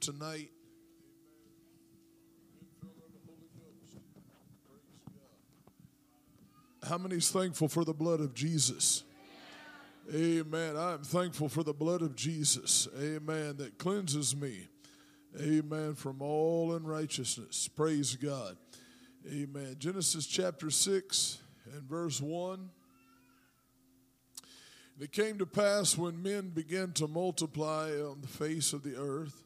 tonight. How many's thankful for the blood of Jesus? Amen. I'm thankful for the blood of Jesus. Amen. That cleanses me. Amen. From all unrighteousness. Praise God. Amen. Genesis chapter 6 and verse 1. It came to pass when men began to multiply on the face of the earth,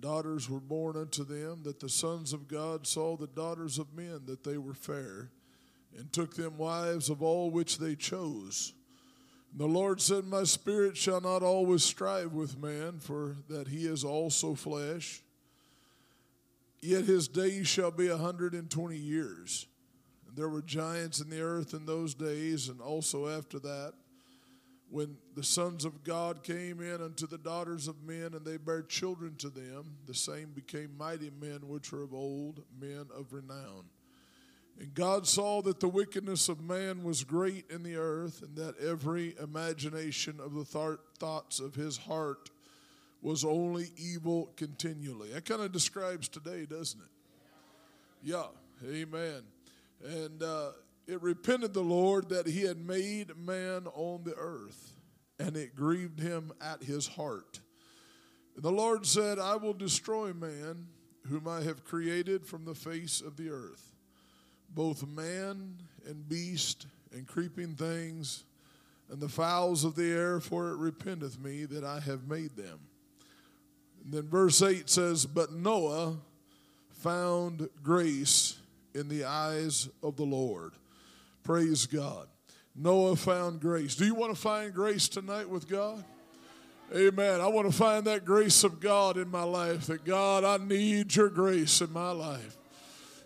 daughters were born unto them, that the sons of God saw the daughters of men that they were fair, and took them wives of all which they chose. And the Lord said, My spirit shall not always strive with man, for that he is also flesh. Yet his days shall be a hundred and twenty years. And there were giants in the earth in those days, and also after that when the sons of God came in unto the daughters of men, and they bare children to them, the same became mighty men which were of old, men of renown. And God saw that the wickedness of man was great in the earth, and that every imagination of the th- thoughts of his heart was only evil continually. That kind of describes today, doesn't it? Yeah, amen. And uh, it repented the Lord that he had made man on the earth, and it grieved him at his heart. And the Lord said, I will destroy man, whom I have created from the face of the earth, both man and beast, and creeping things, and the fowls of the air, for it repenteth me that I have made them. And then verse 8 says, But Noah found grace in the eyes of the Lord. Praise God. Noah found grace. Do you want to find grace tonight with God? Amen. I want to find that grace of God in my life. That God, I need your grace in my life.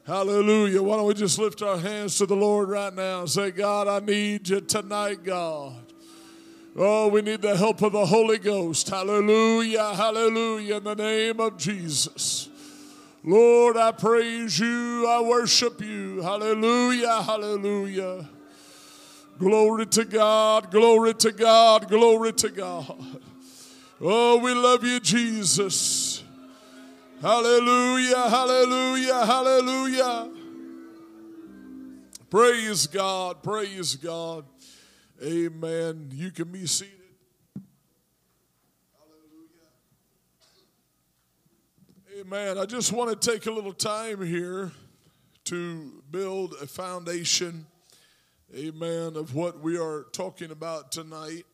Hallelujah. Why don't we just lift our hands to the Lord right now and say, God, I need you tonight, God. Oh, we need the help of the Holy Ghost. Hallelujah. Hallelujah. In the name of Jesus. Lord, I praise you. I worship you. Hallelujah. Hallelujah. Glory to God. Glory to God. Glory to God. Oh, we love you, Jesus. Hallelujah. Hallelujah. Hallelujah. Praise God. Praise God. Amen. You can be seated. Amen. I just want to take a little time here to build a foundation, amen, of what we are talking about tonight.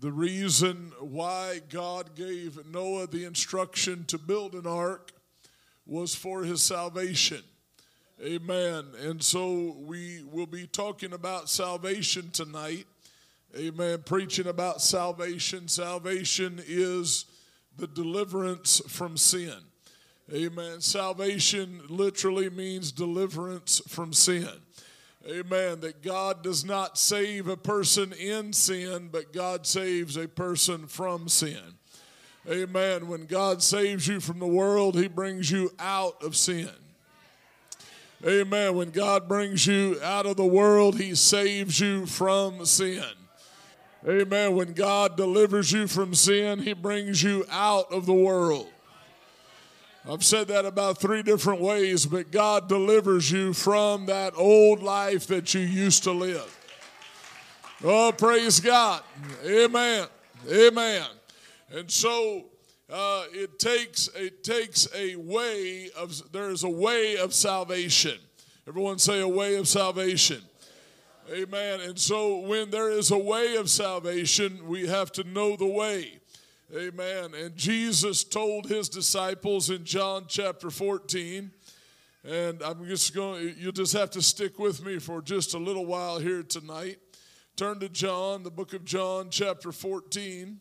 The reason why God gave Noah the instruction to build an ark was for his salvation. Amen. And so we will be talking about salvation tonight. Amen. Preaching about salvation. Salvation is the deliverance from sin. Amen. Salvation literally means deliverance from sin. Amen. That God does not save a person in sin, but God saves a person from sin. Amen. When God saves you from the world, He brings you out of sin. Amen. When God brings you out of the world, He saves you from sin. Amen. When God delivers you from sin, He brings you out of the world. I've said that about three different ways, but God delivers you from that old life that you used to live. Oh, praise God. Amen. Amen. And so uh, it takes it takes a way of there's a way of salvation. Everyone say a way of salvation. Amen. And so when there is a way of salvation, we have to know the way. Amen. And Jesus told his disciples in John chapter 14, and I'm just going, you'll just have to stick with me for just a little while here tonight. Turn to John, the book of John, chapter 14.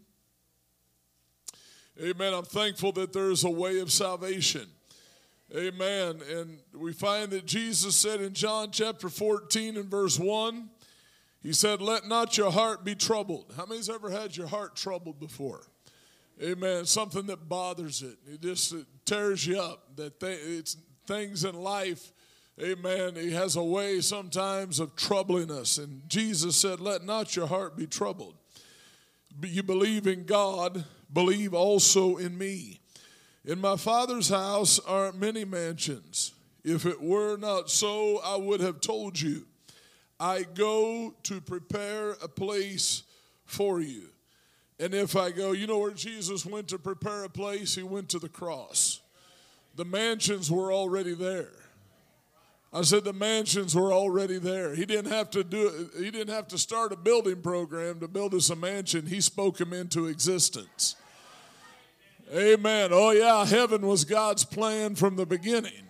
Amen. I'm thankful that there is a way of salvation. Amen. And we find that Jesus said in John chapter 14 and verse 1, He said, Let not your heart be troubled. How many's ever had your heart troubled before? Amen. Something that bothers it. It just it tears you up. That th- it's things in life. Amen. He has a way sometimes of troubling us. And Jesus said, Let not your heart be troubled. You believe in God, believe also in me. In my Father's house are many mansions. If it were not so, I would have told you. I go to prepare a place for you. And if I go, you know where Jesus went to prepare a place? He went to the cross. The mansions were already there. I said the mansions were already there. He didn't have to do he didn't have to start a building program to build us a mansion. He spoke them into existence. Amen. Oh yeah, heaven was God's plan from the beginning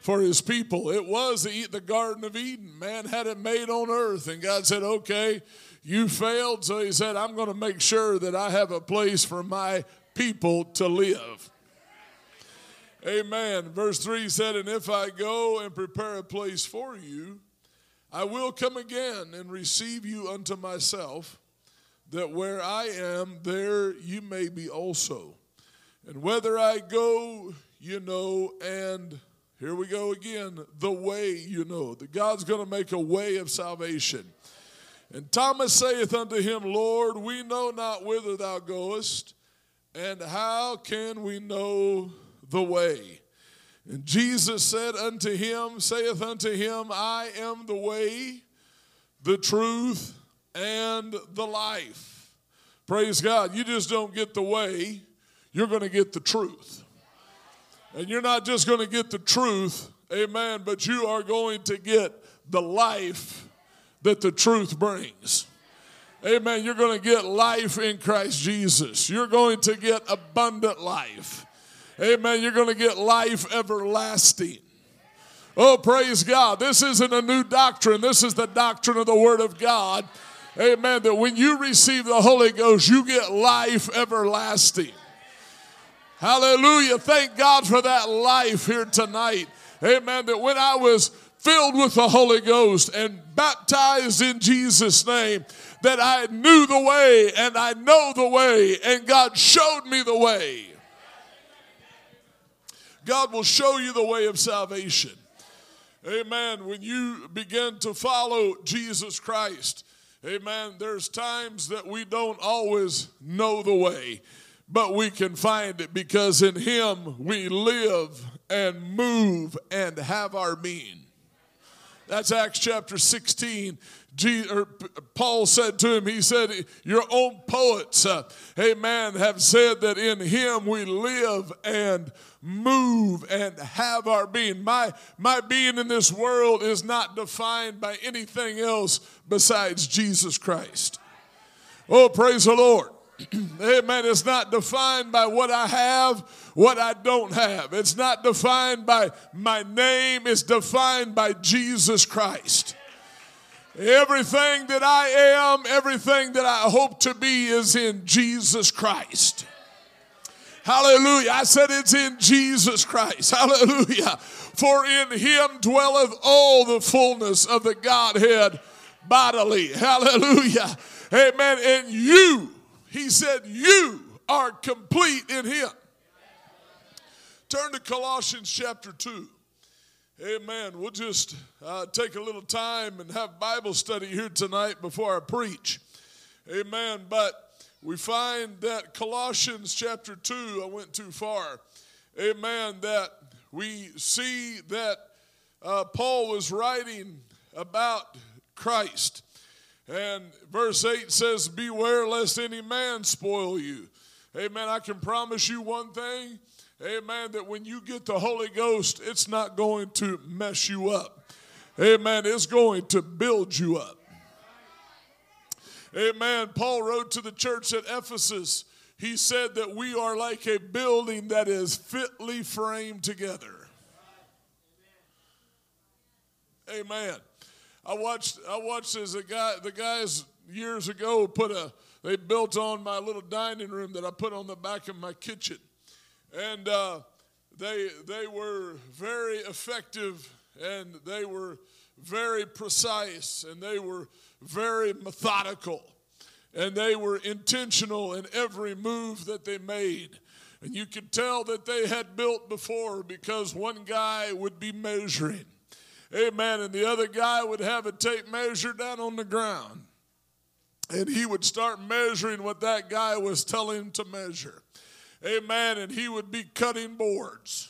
for his people. It was the Garden of Eden. Man had it made on earth, and God said, Okay, you failed. So he said, I'm going to make sure that I have a place for my people to live. Amen. Verse 3 said, And if I go and prepare a place for you, I will come again and receive you unto myself, that where I am, there you may be also. And whether I go, you know, and here we go again, the way you know. That God's going to make a way of salvation. And Thomas saith unto him, Lord, we know not whither thou goest, and how can we know the way. And Jesus said unto him, saith unto him, I am the way, the truth, and the life. Praise God. You just don't get the way, you're going to get the truth. And you're not just going to get the truth, amen, but you are going to get the life that the truth brings. Amen. You're going to get life in Christ Jesus. You're going to get abundant life. Amen. You're going to get life everlasting. Oh, praise God. This isn't a new doctrine. This is the doctrine of the Word of God. Amen. That when you receive the Holy Ghost, you get life everlasting. Hallelujah. Thank God for that life here tonight. Amen. That when I was filled with the Holy Ghost and baptized in Jesus' name, that I knew the way and I know the way, and God showed me the way. God will show you the way of salvation. Amen. When you begin to follow Jesus Christ, amen, there's times that we don't always know the way, but we can find it because in Him we live and move and have our being. That's Acts chapter 16. Paul said to him, he said, Your own poets, uh, amen, have said that in him we live and move and have our being. My, my being in this world is not defined by anything else besides Jesus Christ. Oh, praise the Lord. Amen. It's not defined by what I have, what I don't have. It's not defined by my name, it's defined by Jesus Christ. Everything that I am, everything that I hope to be is in Jesus Christ. Hallelujah. I said it's in Jesus Christ. Hallelujah. For in him dwelleth all the fullness of the Godhead bodily. Hallelujah. Amen. And you, he said, you are complete in him. Turn to Colossians chapter 2. Amen. We'll just uh, take a little time and have Bible study here tonight before I preach. Amen. But we find that Colossians chapter 2, I went too far. Amen. That we see that uh, Paul was writing about Christ. And verse 8 says, Beware lest any man spoil you. Amen. I can promise you one thing Amen. That when you get the Holy Ghost, it's not going to mess you up. Amen. It's going to build you up. Amen. Paul wrote to the church at Ephesus. He said that we are like a building that is fitly framed together. Amen. I watched I watched as a guy the guys years ago put a they built on my little dining room that I put on the back of my kitchen and uh, they they were very effective and they were very precise and they were very methodical and they were intentional in every move that they made. And you could tell that they had built before because one guy would be measuring. Amen. And the other guy would have a tape measure down on the ground. And he would start measuring what that guy was telling him to measure. Amen. And he would be cutting boards.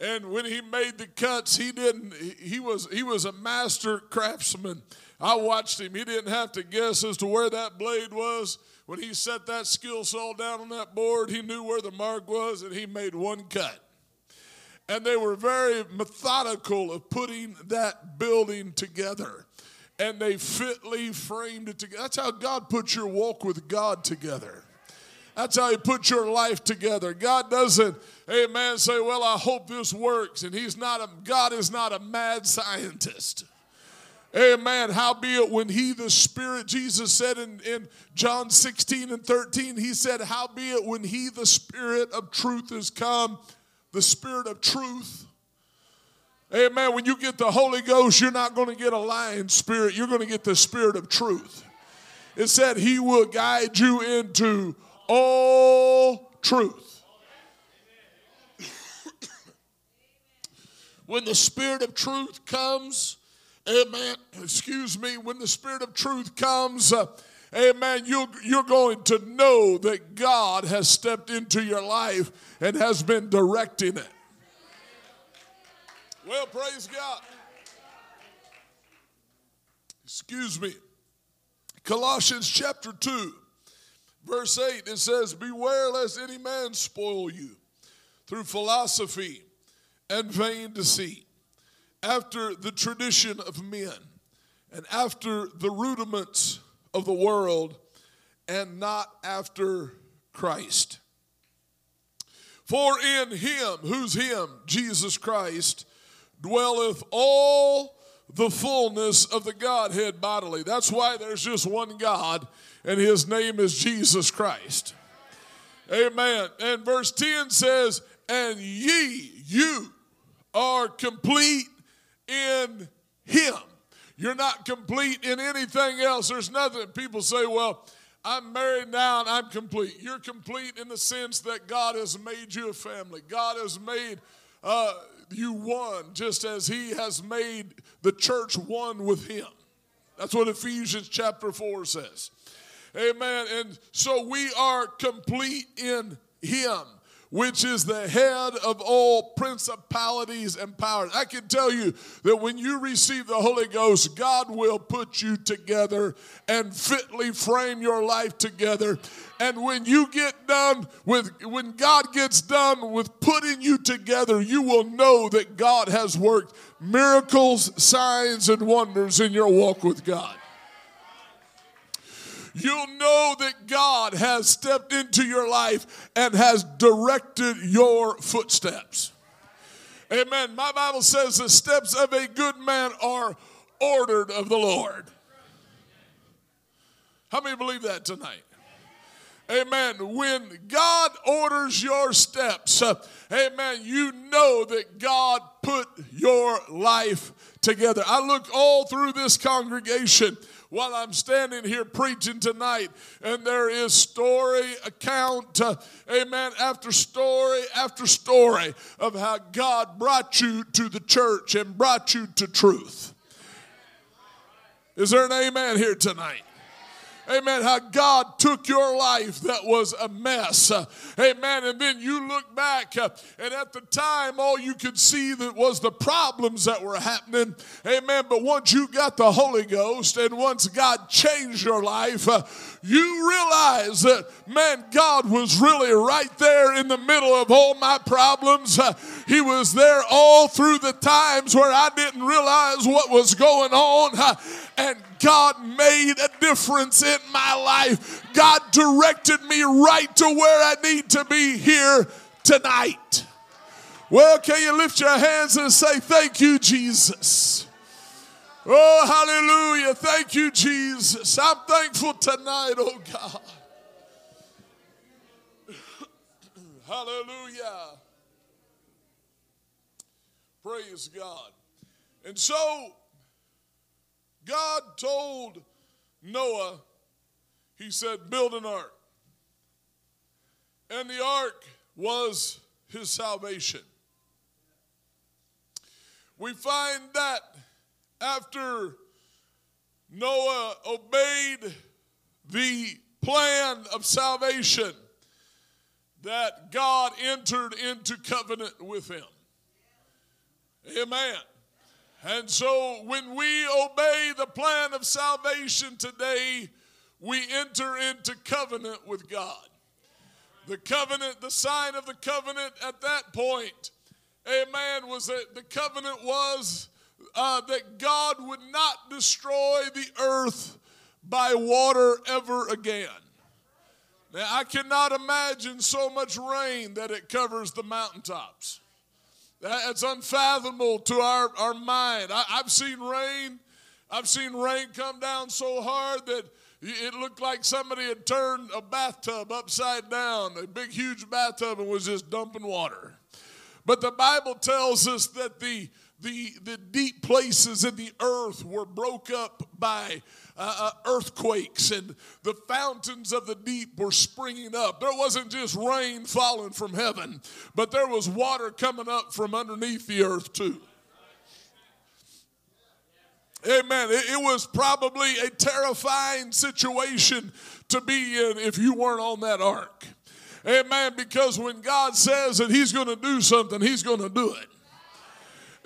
And when he made the cuts, he didn't, he was, he was a master craftsman. I watched him. He didn't have to guess as to where that blade was. When he set that skill saw down on that board, he knew where the mark was and he made one cut. And they were very methodical of putting that building together. And they fitly framed it together. That's how God puts your walk with God together. That's how He puts your life together. God doesn't, amen, say, Well, I hope this works. And He's not a, God is not a mad scientist. Amen. Howbeit, when he, the Spirit, Jesus said in, in John 16 and 13, he said, Howbeit, when he, the Spirit of truth, is come, the Spirit of truth. Amen. When you get the Holy Ghost, you're not going to get a lying spirit, you're going to get the Spirit of truth. It said, He will guide you into all truth. when the Spirit of truth comes, Amen. Excuse me. When the Spirit of truth comes, uh, Amen. You, you're going to know that God has stepped into your life and has been directing it. Well, praise God. Excuse me. Colossians chapter 2, verse 8, it says, Beware lest any man spoil you through philosophy and vain deceit after the tradition of men and after the rudiments of the world and not after Christ. For in him, who's him? Jesus Christ, dwelleth all the fullness of the Godhead bodily. That's why there's just one God, and his name is Jesus Christ. Amen. And verse 10 says, And ye, you, are complete in Him. You're not complete in anything else. There's nothing. People say, well, I'm married now and I'm complete. You're complete in the sense that God has made you a family. God has made uh, you one, just as He has made the church one with Him. That's what Ephesians chapter 4 says. Amen. And so we are complete in Him which is the head of all principalities and powers. I can tell you that when you receive the Holy Ghost, God will put you together and fitly frame your life together. And when you get done with, when God gets done with putting you together, you will know that God has worked miracles, signs, and wonders in your walk with God you'll know that God has stepped into your life and has directed your footsteps. Amen. My Bible says the steps of a good man are ordered of the Lord. How many believe that tonight? Amen. When God orders your steps, uh, amen, you know that God put your life together. I look all through this congregation while I'm standing here preaching tonight, and there is story, account, uh, amen, after story after story of how God brought you to the church and brought you to truth. Is there an amen here tonight? Amen. How God took your life that was a mess. Amen. And then you look back, and at the time, all you could see that was the problems that were happening. Amen. But once you got the Holy Ghost, and once God changed your life, you realize that, man, God was really right there in the middle of all my problems. He was there all through the times where I didn't realize what was going on. And God made a difference in my life. God directed me right to where I need to be here tonight. Well, can you lift your hands and say, Thank you, Jesus? Oh, hallelujah. Thank you, Jesus. I'm thankful tonight, oh God. hallelujah. Praise God. And so, God told Noah, He said, build an ark. And the ark was his salvation. We find that after Noah obeyed the plan of salvation, that God entered into covenant with him. Amen. And so when we obey the plan of salvation today, we enter into covenant with God. The covenant, the sign of the covenant at that point, amen, was that the covenant was uh, that God would not destroy the earth by water ever again. Now, I cannot imagine so much rain that it covers the mountaintops. That's unfathomable to our, our mind. I, I've seen rain. I've seen rain come down so hard that it looked like somebody had turned a bathtub upside down, a big, huge bathtub, and was just dumping water. But the Bible tells us that the, the, the deep places in the earth were broke up by uh, uh, earthquakes and the fountains of the deep were springing up. There wasn't just rain falling from heaven, but there was water coming up from underneath the earth too. Amen. It, it was probably a terrifying situation to be in if you weren't on that ark. Amen. Because when God says that He's going to do something, He's going to do it.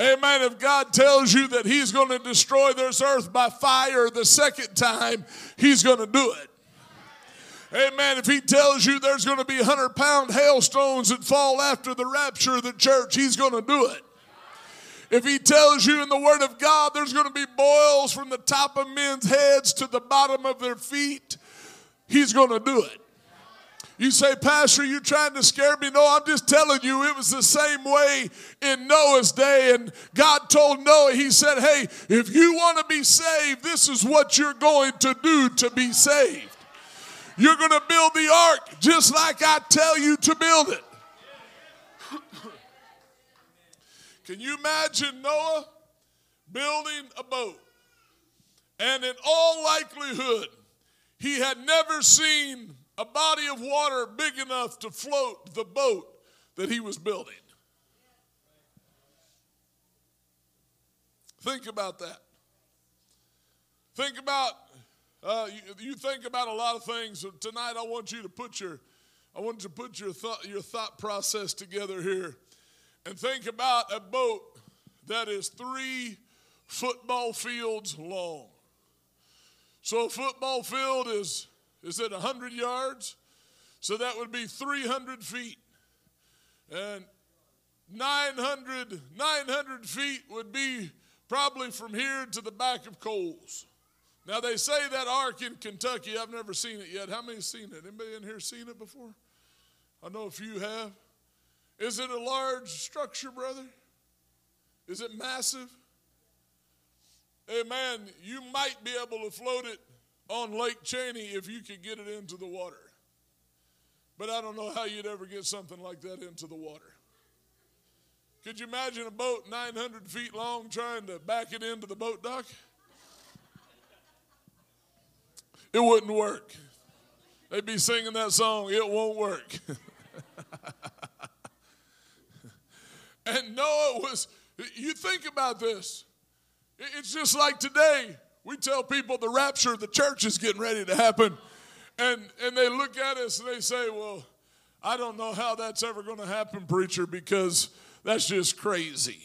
Amen. If God tells you that He's going to destroy this earth by fire the second time, He's going to do it. Amen. If He tells you there's going to be 100 pound hailstones that fall after the rapture of the church, He's going to do it. If he tells you in the Word of God there's going to be boils from the top of men's heads to the bottom of their feet, he's going to do it. You say, Pastor, you trying to scare me? No, I'm just telling you, it was the same way in Noah's day. And God told Noah, He said, Hey, if you want to be saved, this is what you're going to do to be saved. You're going to build the ark just like I tell you to build it. Can you imagine Noah building a boat? And in all likelihood, he had never seen a body of water big enough to float the boat that he was building. Think about that. Think about, uh, you, you, think about a lot of things. Tonight, I want you to put your, I want you to put your thought, your thought process together here and think about a boat that is three football fields long. So a football field is, is it 100 yards? So that would be 300 feet. And 900, 900 feet would be probably from here to the back of Coles. Now they say that ark in Kentucky, I've never seen it yet. How many seen it? Anybody in here seen it before? I know a few have. Is it a large structure, brother? Is it massive? Amen. You might be able to float it on Lake Cheney if you could get it into the water. But I don't know how you'd ever get something like that into the water. Could you imagine a boat 900 feet long trying to back it into the boat dock? It wouldn't work. They'd be singing that song, It Won't Work. And Noah was, you think about this. It's just like today. We tell people the rapture of the church is getting ready to happen. And, and they look at us and they say, Well, I don't know how that's ever going to happen, preacher, because that's just crazy.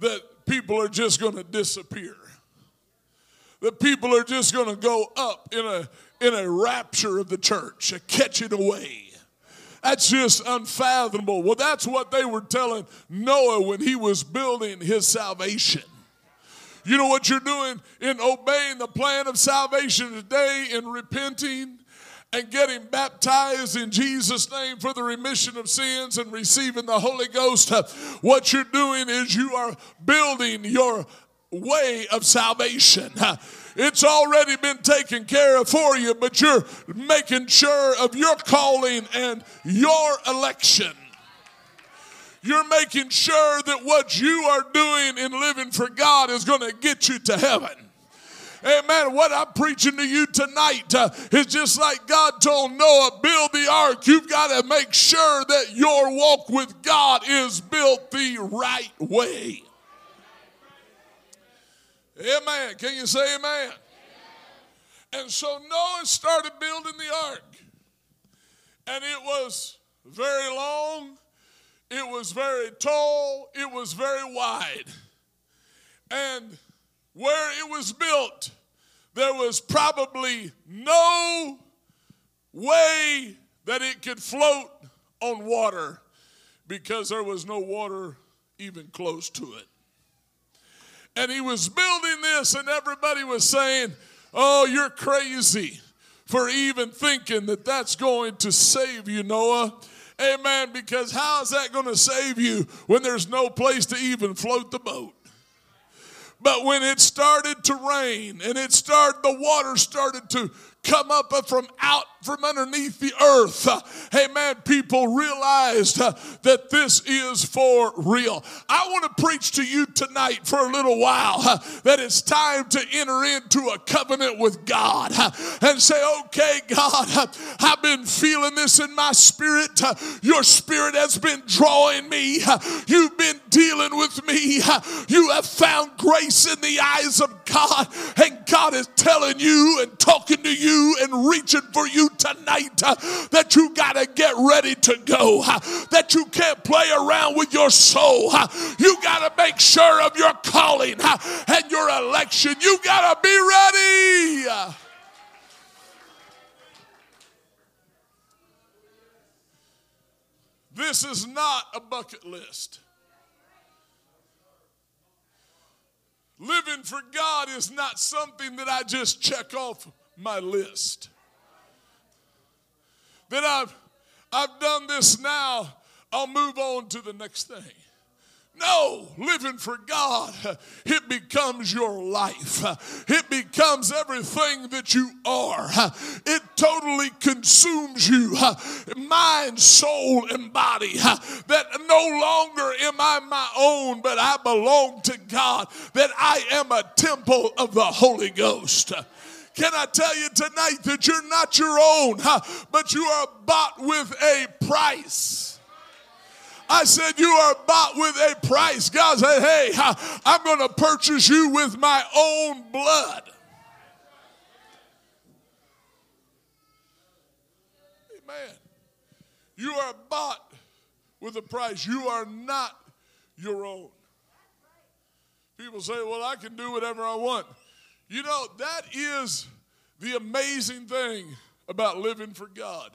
That people are just going to disappear. That people are just going to go up in a, in a rapture of the church, a catching away. That's just unfathomable. Well, that's what they were telling Noah when he was building his salvation. You know what you're doing in obeying the plan of salvation today in repenting and getting baptized in Jesus' name for the remission of sins and receiving the Holy Ghost. What you're doing is you are building your way of salvation. It's already been taken care of for you, but you're making sure of your calling and your election. You're making sure that what you are doing in living for God is going to get you to heaven. Amen. What I'm preaching to you tonight uh, is just like God told Noah, build the ark. You've got to make sure that your walk with God is built the right way. Amen. Can you say amen? amen? And so Noah started building the ark. And it was very long, it was very tall, it was very wide. And where it was built, there was probably no way that it could float on water because there was no water even close to it. And he was building this, and everybody was saying, Oh, you're crazy for even thinking that that's going to save you, Noah. Amen. Because how is that going to save you when there's no place to even float the boat? But when it started to rain and it started, the water started to come up from out from underneath the earth. Uh, amen. People realized uh, that this is for real. I want to preach to you tonight for a little while uh, that it's time to enter into a covenant with God and say, okay, God, I've been feeling this in my spirit. Your spirit has been drawing me. You've been dealing with me. You have found grace in the eyes of God, and God is telling you and talking to you and reaching for you tonight uh, that you got to get ready to go, uh, that you can't play around with your soul. Uh, you got to make sure of your calling and your election. You got to be ready. This is not a bucket list. Living for God is not something that I just check off my list. That I've I've done this now, I'll move on to the next thing. No, living for God, it becomes your life. It becomes everything that you are. It totally consumes you, mind, soul, and body. That no longer am I my own, but I belong to God. That I am a temple of the Holy Ghost. Can I tell you tonight that you're not your own, but you are bought with a price? I said, You are bought with a price. God said, Hey, I'm going to purchase you with my own blood. Amen. You are bought with a price. You are not your own. People say, Well, I can do whatever I want. You know, that is the amazing thing about living for God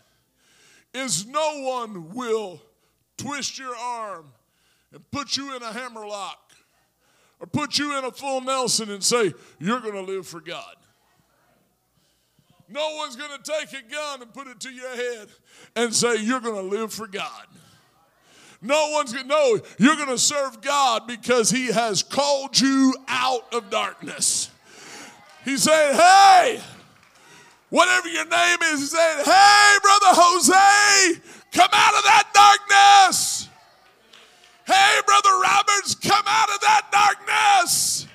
is no one will twist your arm and put you in a hammerlock or put you in a full Nelson and say, You're going to live for God. No one's going to take a gun and put it to your head and say, You're going to live for God. No one's going to know you're going to serve God because He has called you out of darkness. He said, Hey, whatever your name is, he said, Hey, Brother Jose, come out of that darkness. Hey, Brother Roberts, come out of that darkness.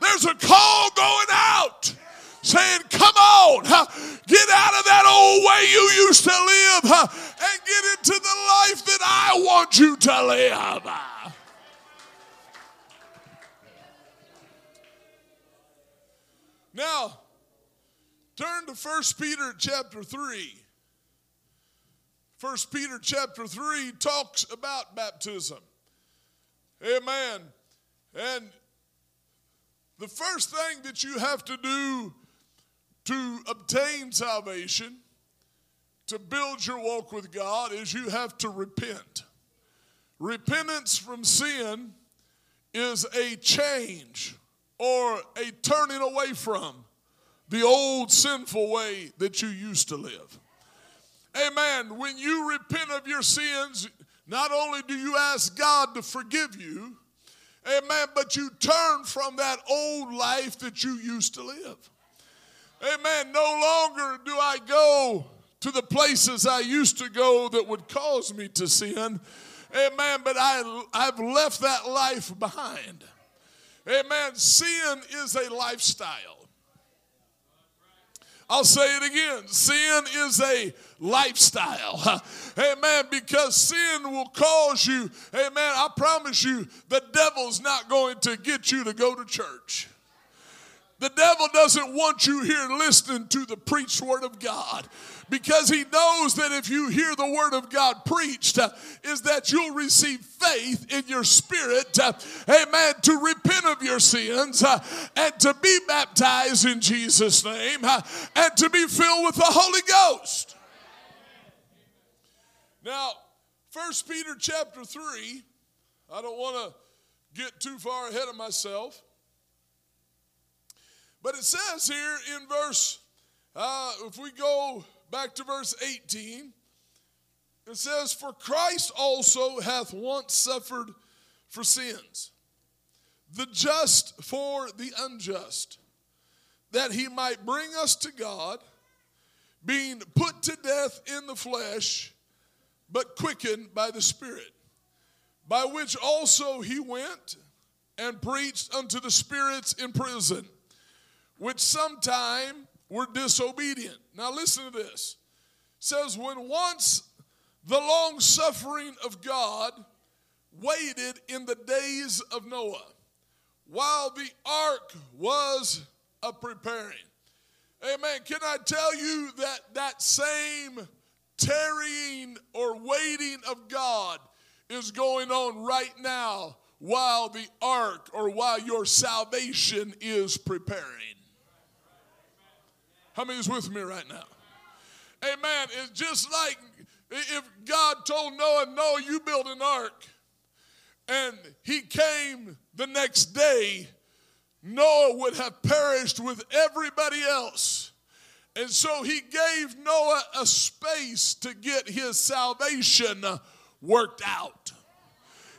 There's a call going out saying, Come on, get out of that old way you used to live and get into the life that I want you to live. Now, turn to 1 Peter chapter 3. 1 Peter chapter 3 talks about baptism. Amen. And the first thing that you have to do to obtain salvation, to build your walk with God, is you have to repent. Repentance from sin is a change or a turning away from the old sinful way that you used to live. Amen. When you repent of your sins, not only do you ask God to forgive you, amen, but you turn from that old life that you used to live. Amen. No longer do I go to the places I used to go that would cause me to sin. Amen. But I, I've left that life behind. Amen. Sin is a lifestyle. I'll say it again. Sin is a lifestyle. Amen. Because sin will cause you, amen. I promise you, the devil's not going to get you to go to church. The devil doesn't want you here listening to the preached word of God because he knows that if you hear the word of God preached, uh, is that you'll receive faith in your spirit, uh, amen, to repent of your sins uh, and to be baptized in Jesus' name and to be filled with the Holy Ghost. Now, First Peter chapter 3, I don't want to get too far ahead of myself. But it says here in verse, uh, if we go back to verse 18, it says, For Christ also hath once suffered for sins, the just for the unjust, that he might bring us to God, being put to death in the flesh, but quickened by the Spirit, by which also he went and preached unto the spirits in prison, which sometime were disobedient. Now listen to this. It says, when once the long suffering of God waited in the days of Noah, while the ark was a preparing. Amen. Can I tell you that that same tarrying or waiting of God is going on right now while the ark or while your salvation is preparing? How many is with me right now? Amen. It's just like if God told Noah, Noah, you build an ark, and he came the next day, Noah would have perished with everybody else. And so he gave Noah a space to get his salvation worked out.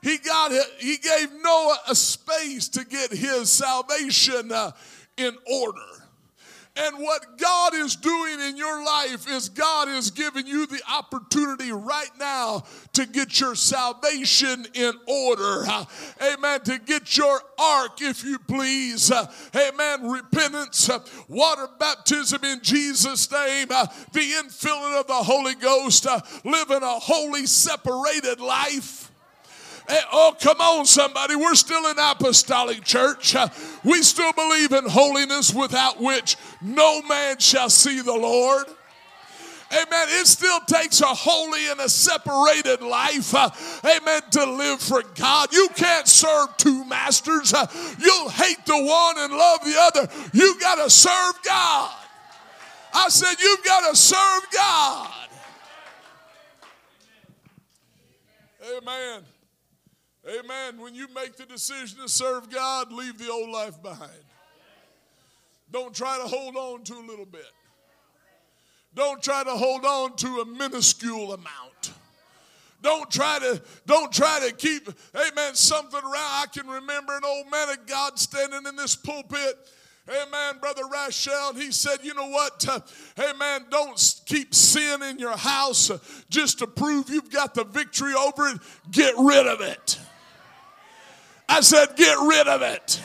He got he gave Noah a space to get his salvation uh, in order. And what God is doing in your life is God is giving you the opportunity right now to get your salvation in order. Amen. To get your ark, if you please. Amen. Repentance, water baptism in Jesus' name, the infilling of the Holy Ghost, living a holy, separated life. Oh, come on, somebody. We're still an apostolic church. We still believe in holiness without which no man shall see the Lord. Amen. It still takes a holy and a separated life, uh, amen, to live for God. You can't serve two masters. Uh, you'll hate the one and love the other. You got to serve God. I said, You've got to serve God. Amen. Amen. When you make the decision to serve God, leave the old life behind. Don't try to hold on to a little bit. Don't try to hold on to a minuscule amount. Don't try to don't try to keep amen something around. I can remember an old man of God standing in this pulpit Amen, Brother Rachel. He said, You know what? Uh, amen. Don't keep sin in your house just to prove you've got the victory over it. Get rid of it. I said, get rid of it.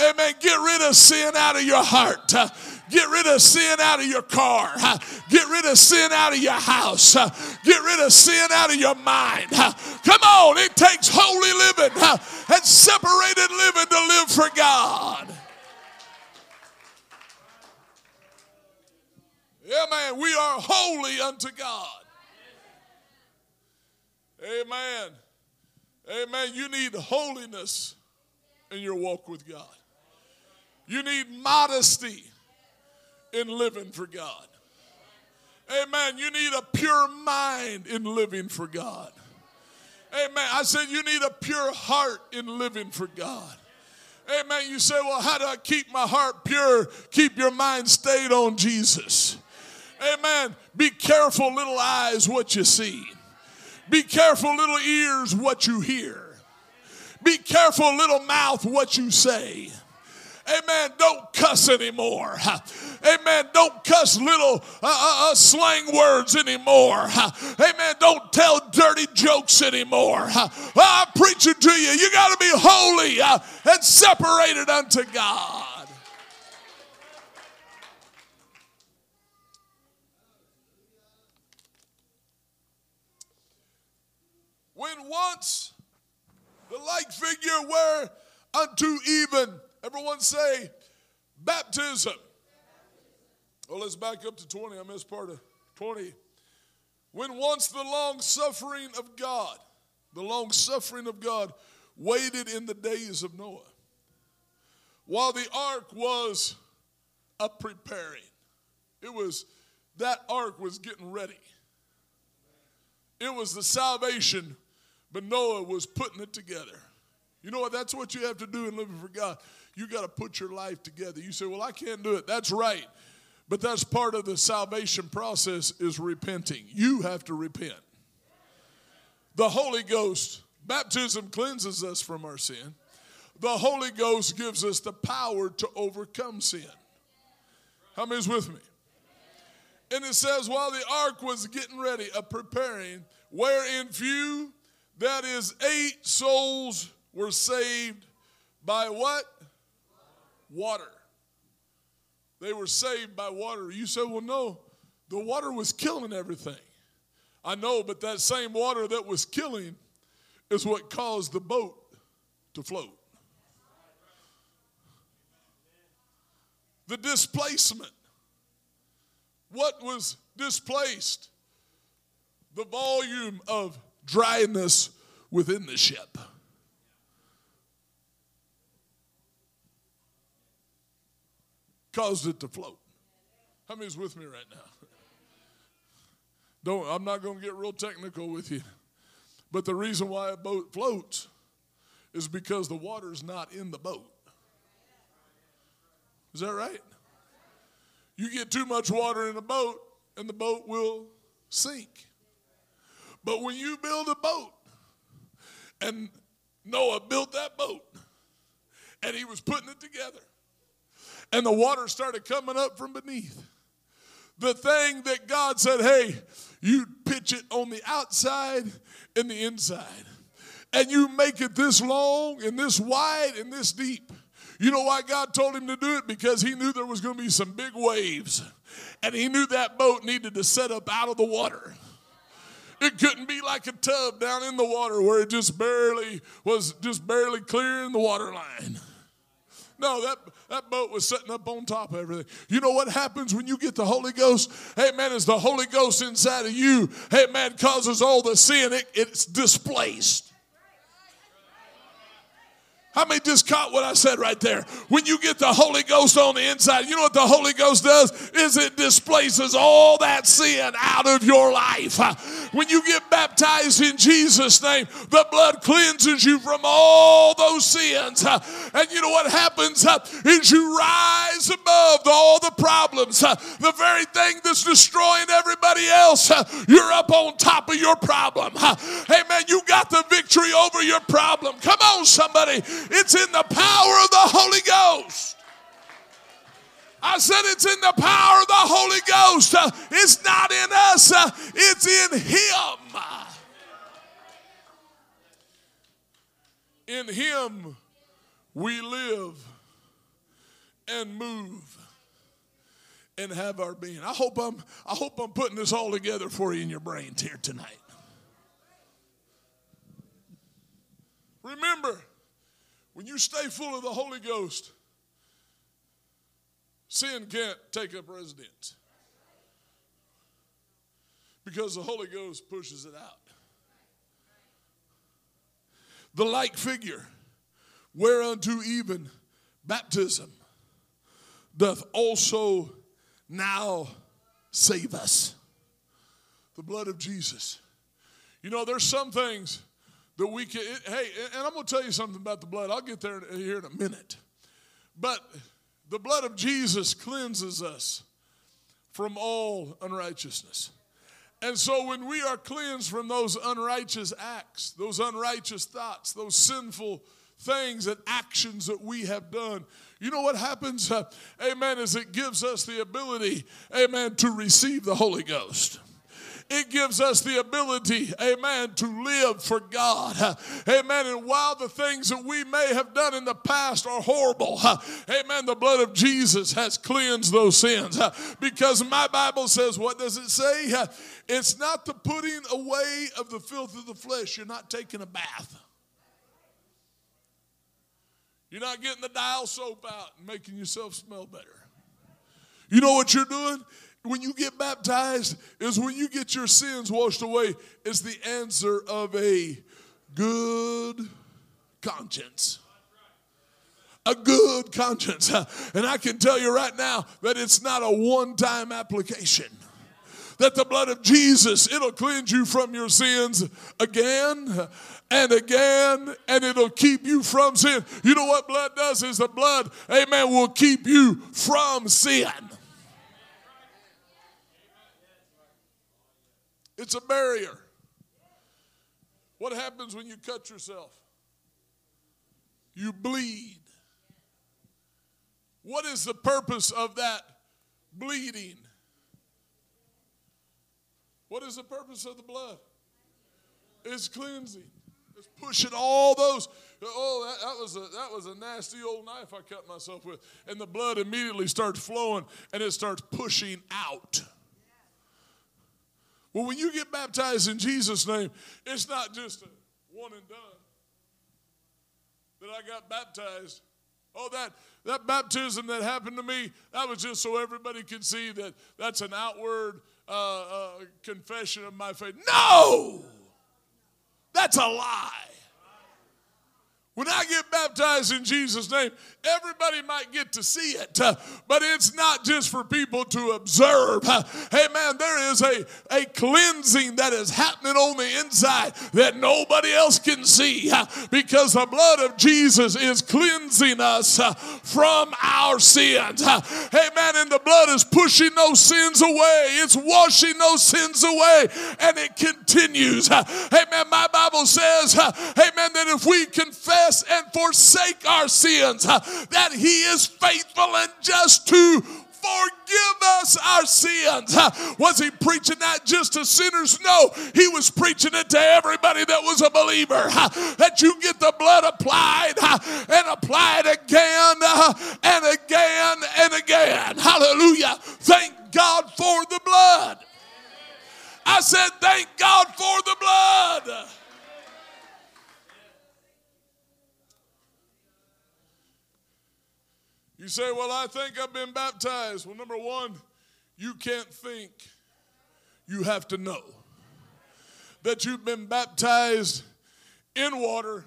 Amen. Get rid of sin out of your heart. Uh, get rid of sin out of your car. Uh, get rid of sin out of your house. Uh, get rid of sin out of your mind. Come on, it takes holy living and separated living to live for God. Yeah, man, we are holy unto God. Amen. Amen. You need holiness in your walk with God. You need modesty in living for God. Amen. You need a pure mind in living for God. Amen. I said you need a pure heart in living for God. Amen. You say, well, how do I keep my heart pure? Keep your mind stayed on Jesus. Amen. Be careful, little eyes, what you see. Be careful, little ears, what you hear. Be careful, little mouth, what you say. Amen. Don't cuss anymore. Amen. Don't cuss little uh, uh, uh slang words anymore. Amen. Don't tell dirty jokes anymore. I'm preaching to you. You got to be holy uh, and separated unto God. When once the like figure were unto even, everyone say, baptism. Oh, let's back up to 20. I missed part of 20. When once the long suffering of God, the long suffering of God waited in the days of Noah, while the ark was a preparing. It was that ark was getting ready. It was the salvation, but Noah was putting it together. You know what? That's what you have to do in living for God. You got to put your life together. You say, "Well, I can't do it." That's right. But that's part of the salvation process is repenting. You have to repent. The Holy Ghost, baptism cleanses us from our sin. The Holy Ghost gives us the power to overcome sin. How many's with me? And it says, while the ark was getting ready, a preparing, wherein few, that is, eight souls were saved by what? Water. They were saved by water. You say, well, no, the water was killing everything. I know, but that same water that was killing is what caused the boat to float. The displacement. What was displaced? The volume of dryness within the ship. caused it to float. How many's with me right now? Don't I'm not going to get real technical with you. But the reason why a boat floats is because the water's not in the boat. Is that right? You get too much water in a boat and the boat will sink. But when you build a boat, and Noah built that boat, and he was putting it together, and the water started coming up from beneath. The thing that God said, hey, you pitch it on the outside and the inside. And you make it this long and this wide and this deep. You know why God told him to do it? Because he knew there was going to be some big waves. And he knew that boat needed to set up out of the water. It couldn't be like a tub down in the water where it just barely was just barely clearing the water line. No, that, that boat was sitting up on top of everything. You know what happens when you get the Holy Ghost? Hey, man, is the Holy Ghost inside of you, hey, man, causes all the sin, it, it's displaced. How many just caught what I said right there? When you get the Holy Ghost on the inside, you know what the Holy Ghost does? Is it displaces all that sin out of your life. When you get baptized in Jesus' name, the blood cleanses you from all those sins. And you know what happens uh, is you rise above all the problems. Uh, the very thing that's destroying everybody else, uh, you're up on top of your problem. Hey man, you got the victory over your problem. Come on, somebody. It's in the power of the Holy Ghost. I said it's in the power of the Holy Ghost. Uh, it's not in us, uh, it's in Him. In Him we live and move and have our being. I hope I'm I hope I'm putting this all together for you in your brains here tonight. Remember, when you stay full of the Holy Ghost, sin can't take up residence because the Holy Ghost pushes it out. The like figure, whereunto even baptism doth also now save us. The blood of Jesus. You know, there's some things that we can, it, hey, and I'm going to tell you something about the blood. I'll get there here in a minute. But the blood of Jesus cleanses us from all unrighteousness. And so when we are cleansed from those unrighteous acts, those unrighteous thoughts, those sinful things and actions that we have done, you know what happens? Uh, amen, is it gives us the ability, amen, to receive the Holy Ghost it gives us the ability, amen, to live for God. Amen. And while the things that we may have done in the past are horrible, amen, the blood of Jesus has cleansed those sins. Because my Bible says, what does it say? It's not the putting away of the filth of the flesh. You're not taking a bath. You're not getting the dial soap out and making yourself smell better. You know what you're doing? When you get baptized, is when you get your sins washed away, is the answer of a good conscience. A good conscience. And I can tell you right now that it's not a one time application that the blood of Jesus, it'll cleanse you from your sins again and again, and it'll keep you from sin. You know what blood does? Is the blood, amen, will keep you from sin. It's a barrier. What happens when you cut yourself? You bleed. What is the purpose of that bleeding? What is the purpose of the blood? It's cleansing. It's pushing all those. Oh, that, that, was a that was a nasty old knife I cut myself with, and the blood immediately starts flowing and it starts pushing out. Well, when you get baptized in Jesus' name, it's not just a one and done. That I got baptized. Oh, that that baptism that happened to me, that was just so everybody could see that that's an outward uh, uh, confession of my faith. No! That's a lie. When I get baptized in Jesus' name, everybody might get to see it, uh, but it's not just for people to observe. Uh, hey, man, there is a, a cleansing that is happening on the inside that nobody else can see uh, because the blood of Jesus is cleansing us from our sins. Hey, man, and the blood is pushing those sins away, it's washing those sins away, and it continues. Hey, man, my Bible says, hey, man, that if we confess, confess and forsake our sins, that He is faithful and just to forgive us our sins. Was he preaching that just to sinners? No, he was preaching it to everybody that was a believer. That you get the blood applied and applied again and again and again. Hallelujah. Thank God for the blood. I said, Thank God for the blood. You say, Well, I think I've been baptized. Well, number one, you can't think, you have to know that you've been baptized in water.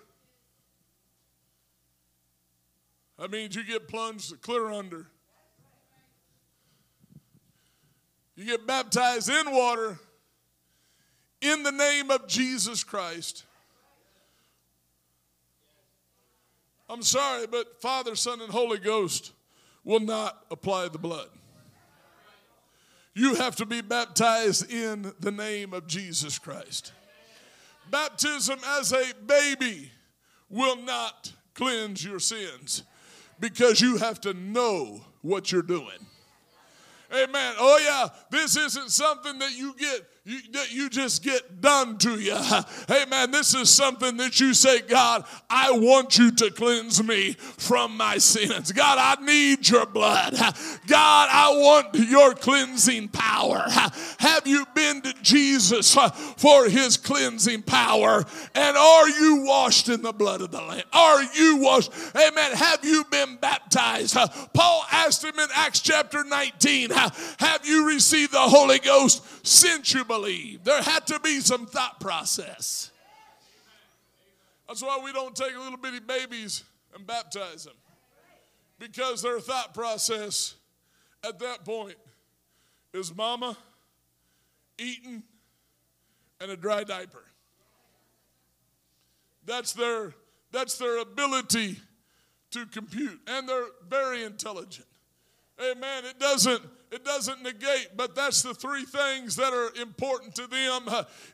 That means you get plunged clear under. You get baptized in water in the name of Jesus Christ. I'm sorry, but Father, Son, and Holy Ghost will not apply the blood. You have to be baptized in the name of Jesus Christ. Baptism as a baby will not cleanse your sins because you have to know what you're doing. Amen. Oh, yeah, this isn't something that you get you, you just get done to you. Hey, man, this is something that you say, God, I want you to cleanse me from my sins. God, I need your blood. God, I want your cleansing power. Have you been to Jesus for his cleansing power? And are you washed in the blood of the Lamb? Are you washed? Amen. Have you been baptized? Paul asked him in Acts chapter 19, Have you received the Holy Ghost since you believe. There had to be some thought process. That's why we don't take little bitty babies and baptize them. Because their thought process at that point is mama, eating, and a dry diaper. That's their, that's their ability to compute. And they're very intelligent. Amen. It doesn't it doesn't negate, but that's the three things that are important to them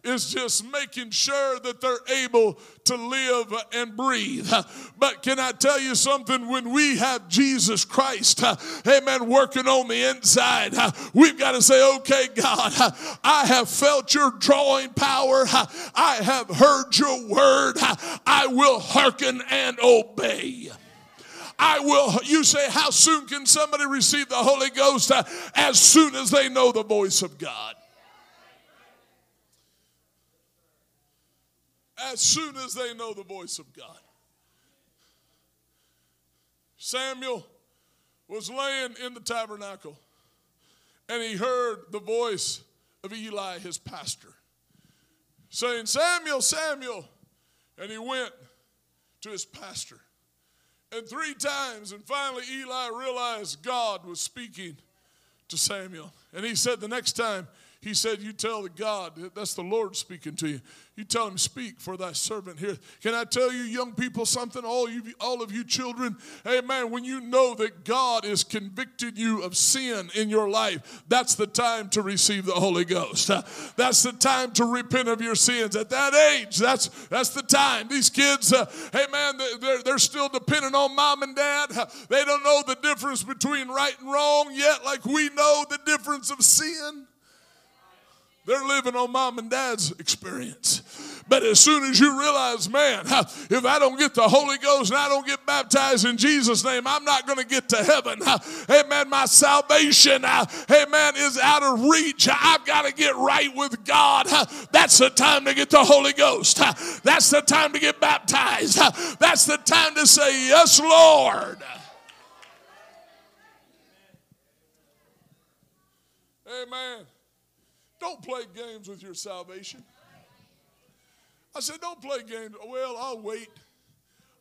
is just making sure that they're able to live and breathe. But can I tell you something? When we have Jesus Christ, amen, working on the inside, we've got to say, okay, God, I have felt your drawing power. I have heard your word. I will hearken and obey. I will. You say, How soon can somebody receive the Holy Ghost? Uh, as soon as they know the voice of God. As soon as they know the voice of God. Samuel was laying in the tabernacle. and he heard the voice of Eli, his pastor, saying, Samuel, Samuel. And he went to his pastor. And three times, and finally Eli realized God was speaking to Samuel. And he said, The next time, he said, You tell the God, that's the Lord speaking to you. You tell him, Speak for thy servant here. Can I tell you, young people, something? All, you, all of you children, hey amen. When you know that God is convicted you of sin in your life, that's the time to receive the Holy Ghost. That's the time to repent of your sins. At that age, that's, that's the time. These kids, uh, hey man, they're, they're still dependent on mom and dad. They don't know the difference between right and wrong yet, like we know the difference of sin. They're living on mom and dad's experience. But as soon as you realize, man, if I don't get the Holy Ghost and I don't get baptized in Jesus' name, I'm not going to get to heaven. Hey, man, My salvation, amen, is out of reach. I've got to get right with God. That's the time to get the Holy Ghost. That's the time to get baptized. That's the time to say, Yes, Lord. Amen. Don't play games with your salvation. I said, don't play games. Well, I'll wait.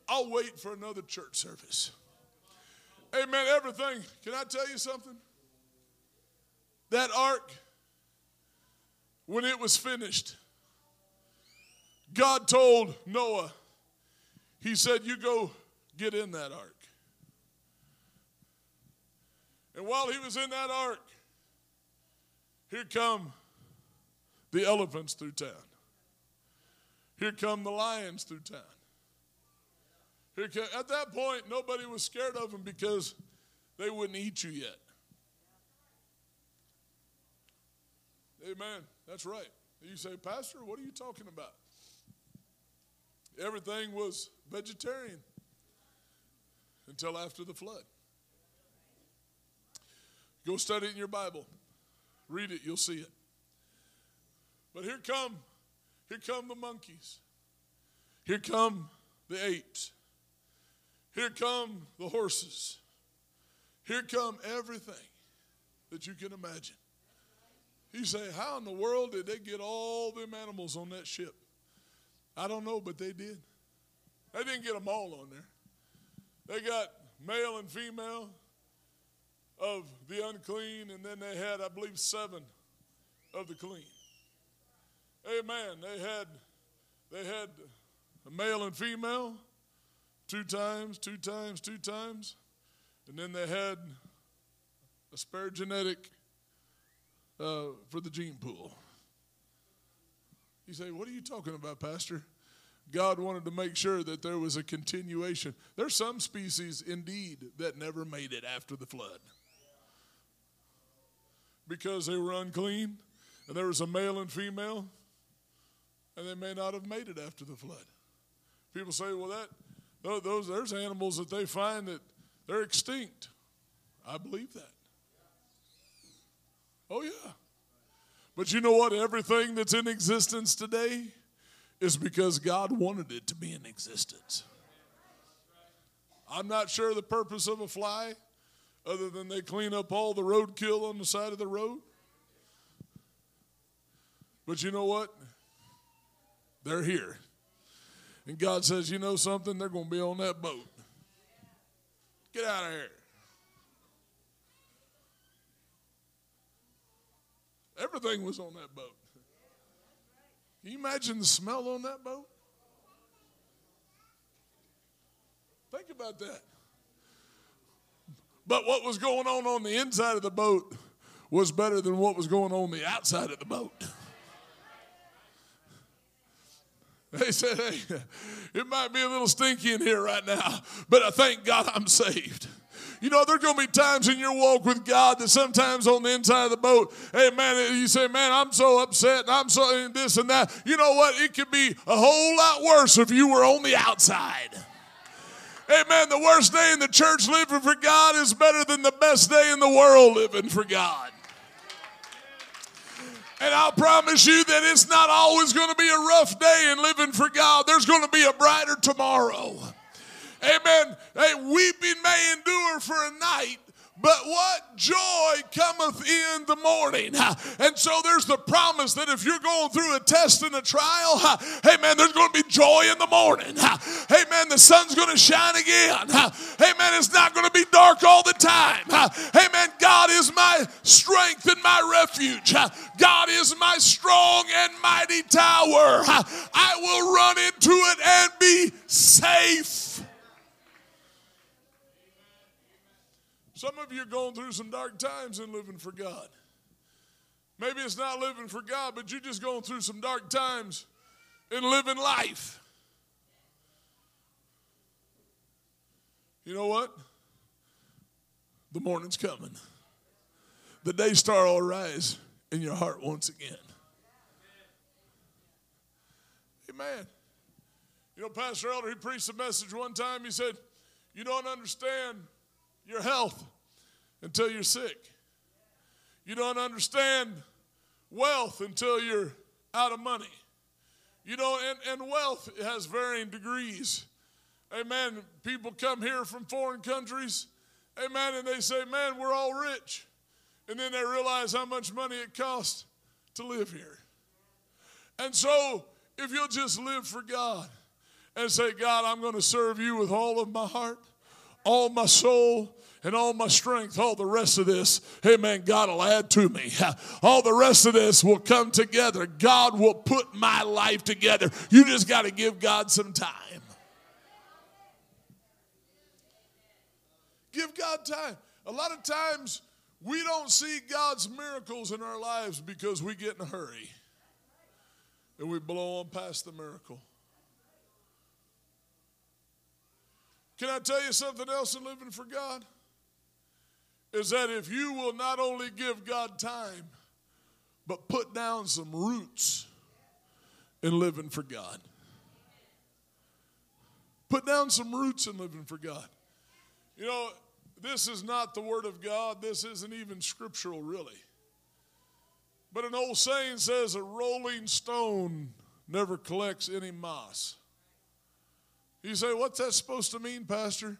I'll wait for another church service. Amen. Everything. Can I tell you something? That ark, when it was finished, God told Noah, He said, You go get in that ark. And while he was in that ark, here come the elephants through town. Here come the lions through town. Here come, at that point, nobody was scared of them because they wouldn't eat you yet. Amen. That's right. You say, Pastor, what are you talking about? Everything was vegetarian until after the flood. Go study it in your Bible. Read it, you'll see it. But here come, here come the monkeys. Here come the apes. Here come the horses. Here come everything that you can imagine. You say, how in the world did they get all them animals on that ship? I don't know, but they did. They didn't get them all on there. They got male and female of the unclean, and then they had, I believe, seven of the clean. Amen. They had they had a male and female two times, two times, two times, and then they had a spare genetic uh, for the gene pool. You say, What are you talking about, Pastor? God wanted to make sure that there was a continuation. There's some species, indeed, that never made it after the flood because they were unclean and there was a male and female and they may not have made it after the flood. People say, well, that those there's animals that they find that they're extinct. I believe that. Oh yeah. But you know what? Everything that's in existence today is because God wanted it to be in existence. I'm not sure the purpose of a fly other than they clean up all the roadkill on the side of the road. But you know what? They're here. And God says, you know something? They're going to be on that boat. Get out of here. Everything was on that boat. Can you imagine the smell on that boat? Think about that. But what was going on on the inside of the boat was better than what was going on the outside of the boat. They said, hey, it might be a little stinky in here right now, but I thank God I'm saved. You know, there's going to be times in your walk with God that sometimes on the inside of the boat, hey, man, you say, man, I'm so upset and I'm so and this and that. You know what? It could be a whole lot worse if you were on the outside. Amen. The worst day in the church living for God is better than the best day in the world living for God. And I'll promise you that it's not always going to be a rough day in living for God. There's going to be a brighter tomorrow. Amen. Hey, weeping may endure for a night, But what joy cometh in the morning. And so there's the promise that if you're going through a test and a trial, hey man, there's going to be joy in the morning. Hey man, the sun's going to shine again. Hey man, it's not going to be dark all the time. Hey man, God is my strength and my refuge. God is my strong and mighty tower. I will run into it and be safe. Some of you are going through some dark times in living for God. Maybe it's not living for God, but you're just going through some dark times in living life. You know what? The morning's coming. The day star will rise in your heart once again. Amen. You know, Pastor Elder, he preached a message one time. He said, You don't understand your health until you're sick. You don't understand wealth until you're out of money. You know, and, and wealth has varying degrees. Amen. People come here from foreign countries, amen, and they say, man, we're all rich. And then they realize how much money it costs to live here. And so, if you'll just live for God and say, God, I'm going to serve you with all of my heart, all my soul, and all my strength, all the rest of this, amen, God will add to me. All the rest of this will come together. God will put my life together. You just got to give God some time. Give God time. A lot of times we don't see God's miracles in our lives because we get in a hurry and we blow on past the miracle. Can I tell you something else in living for God? Is that if you will not only give God time, but put down some roots in living for God. Put down some roots in living for God. You know, this is not the Word of God, this isn't even scriptural, really. But an old saying says a rolling stone never collects any moss. You say, what's that supposed to mean, Pastor?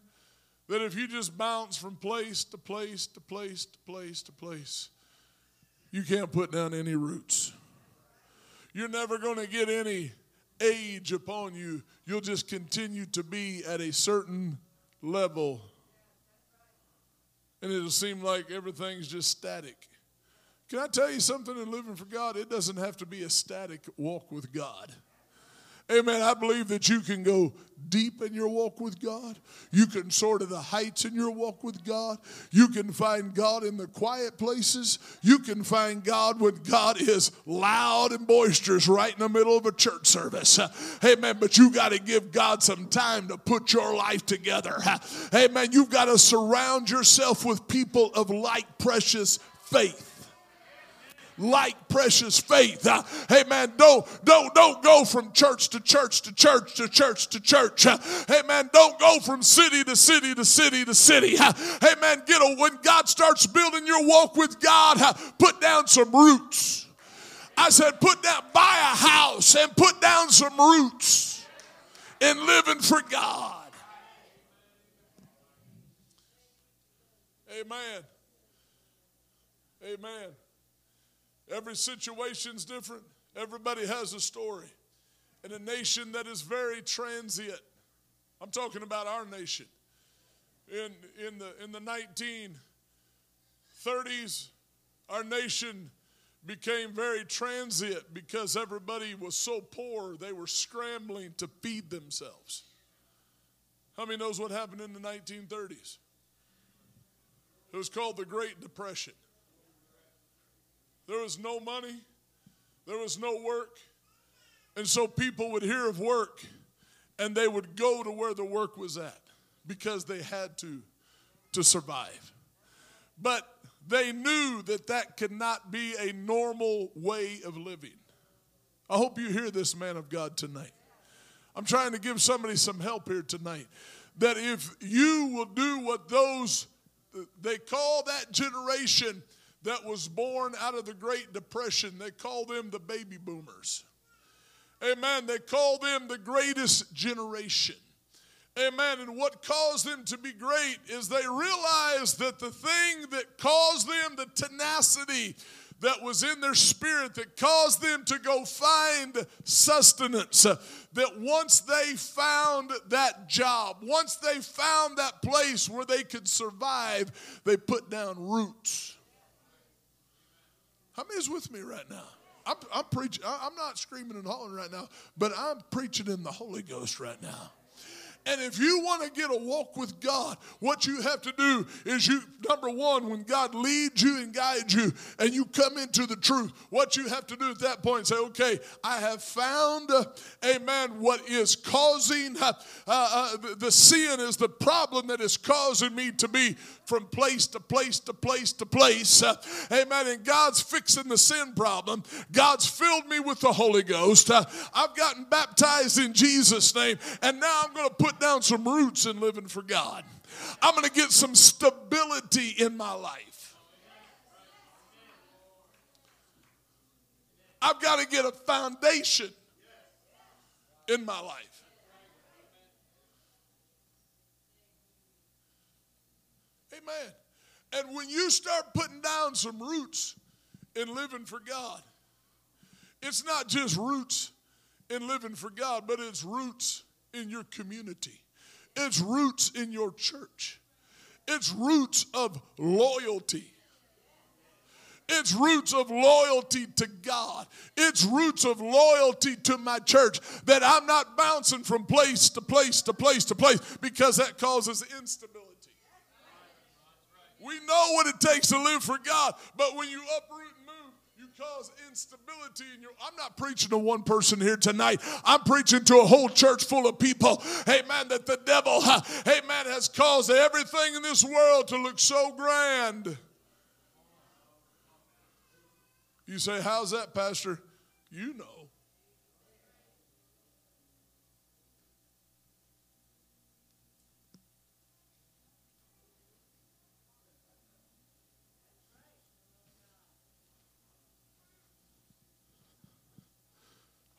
That if you just bounce from place to place to place to place to place, you can't put down any roots. You're never going to get any age upon you. You'll just continue to be at a certain level. And it'll seem like everything's just static. Can I tell you something in living for God? It doesn't have to be a static walk with God. Amen. I believe that you can go deep in your walk with God. You can soar to the heights in your walk with God. You can find God in the quiet places. You can find God when God is loud and boisterous right in the middle of a church service. Amen. But you got to give God some time to put your life together. Amen. You've got to surround yourself with people of like precious faith like precious faith. Uh, hey man, don't don't don't go from church to church to church to church to church. Uh, hey man, don't go from city to city to city to city. Uh, hey man, get a when God starts building your walk with God, uh, put down some roots. I said, put down, buy a house and put down some roots in living for God. Amen. Amen. Every situation's different. Everybody has a story. In a nation that is very transient. I'm talking about our nation. In, in, the, in the 1930s, our nation became very transient because everybody was so poor they were scrambling to feed themselves. How many knows what happened in the 1930s? It was called the Great Depression. There was no money, there was no work. And so people would hear of work and they would go to where the work was at because they had to to survive. But they knew that that could not be a normal way of living. I hope you hear this, man of God, tonight. I'm trying to give somebody some help here tonight. That if you will do what those, they call that generation that was born out of the Great Depression. They call them the baby boomers. Amen. They call them the greatest generation. Amen. And what caused them to be great is they realized that the thing that caused them, the tenacity that was in their spirit that caused them to go find sustenance, that once they found that job, once they found that place where they could survive, they put down roots. How many is with me right now? I'm, I'm preaching. I'm not screaming and hollering right now, but I'm preaching in the Holy Ghost right now. And if you want to get a walk with God, what you have to do is you, number one, when God leads you and guides you and you come into the truth, what you have to do at that point, say, okay, I have found, uh, amen, what is causing uh, uh, the sin is the problem that is causing me to be from place to place to place to place. Uh, amen. And God's fixing the sin problem. God's filled me with the Holy Ghost. Uh, I've gotten baptized in Jesus' name. And now I'm going to put down some roots in living for God. I'm going to get some stability in my life. I've got to get a foundation in my life. Amen. And when you start putting down some roots in living for God, it's not just roots in living for God, but it's roots in your community, it's roots in your church, it's roots of loyalty. It's roots of loyalty to God. It's roots of loyalty to my church that I'm not bouncing from place to place to place to place because that causes instability. We know what it takes to live for God, but when you uproot and move, you cause instability in your. I'm not preaching to one person here tonight. I'm preaching to a whole church full of people. Hey man, That the devil, amen, has caused everything in this world to look so grand. You say, How's that, Pastor? You know.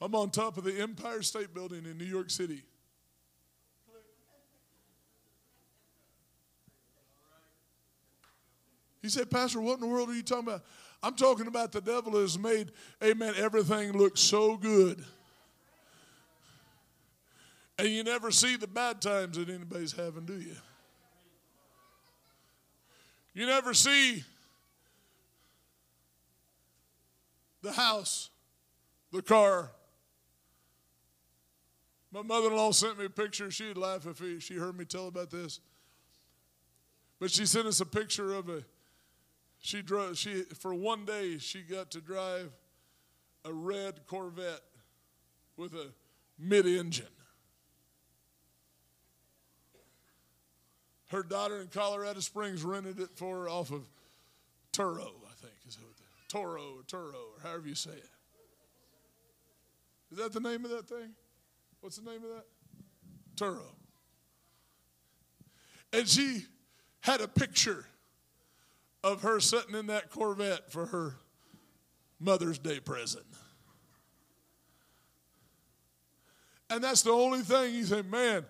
I'm on top of the Empire State Building in New York City. He said, Pastor, what in the world are you talking about? I'm talking about the devil has made, amen, everything look so good. And you never see the bad times that anybody's having, do you? You never see the house, the car, my mother in law sent me a picture. She'd laugh if she heard me tell about this. But she sent us a picture of a, she drove, she, for one day, she got to drive a red Corvette with a mid engine. Her daughter in Colorado Springs rented it for her off of Turo, I think is what Toro or Turo or however you say it. Is that the name of that thing? What's the name of that? Turo. And she had a picture of her sitting in that Corvette for her Mother's Day present. And that's the only thing you say, man,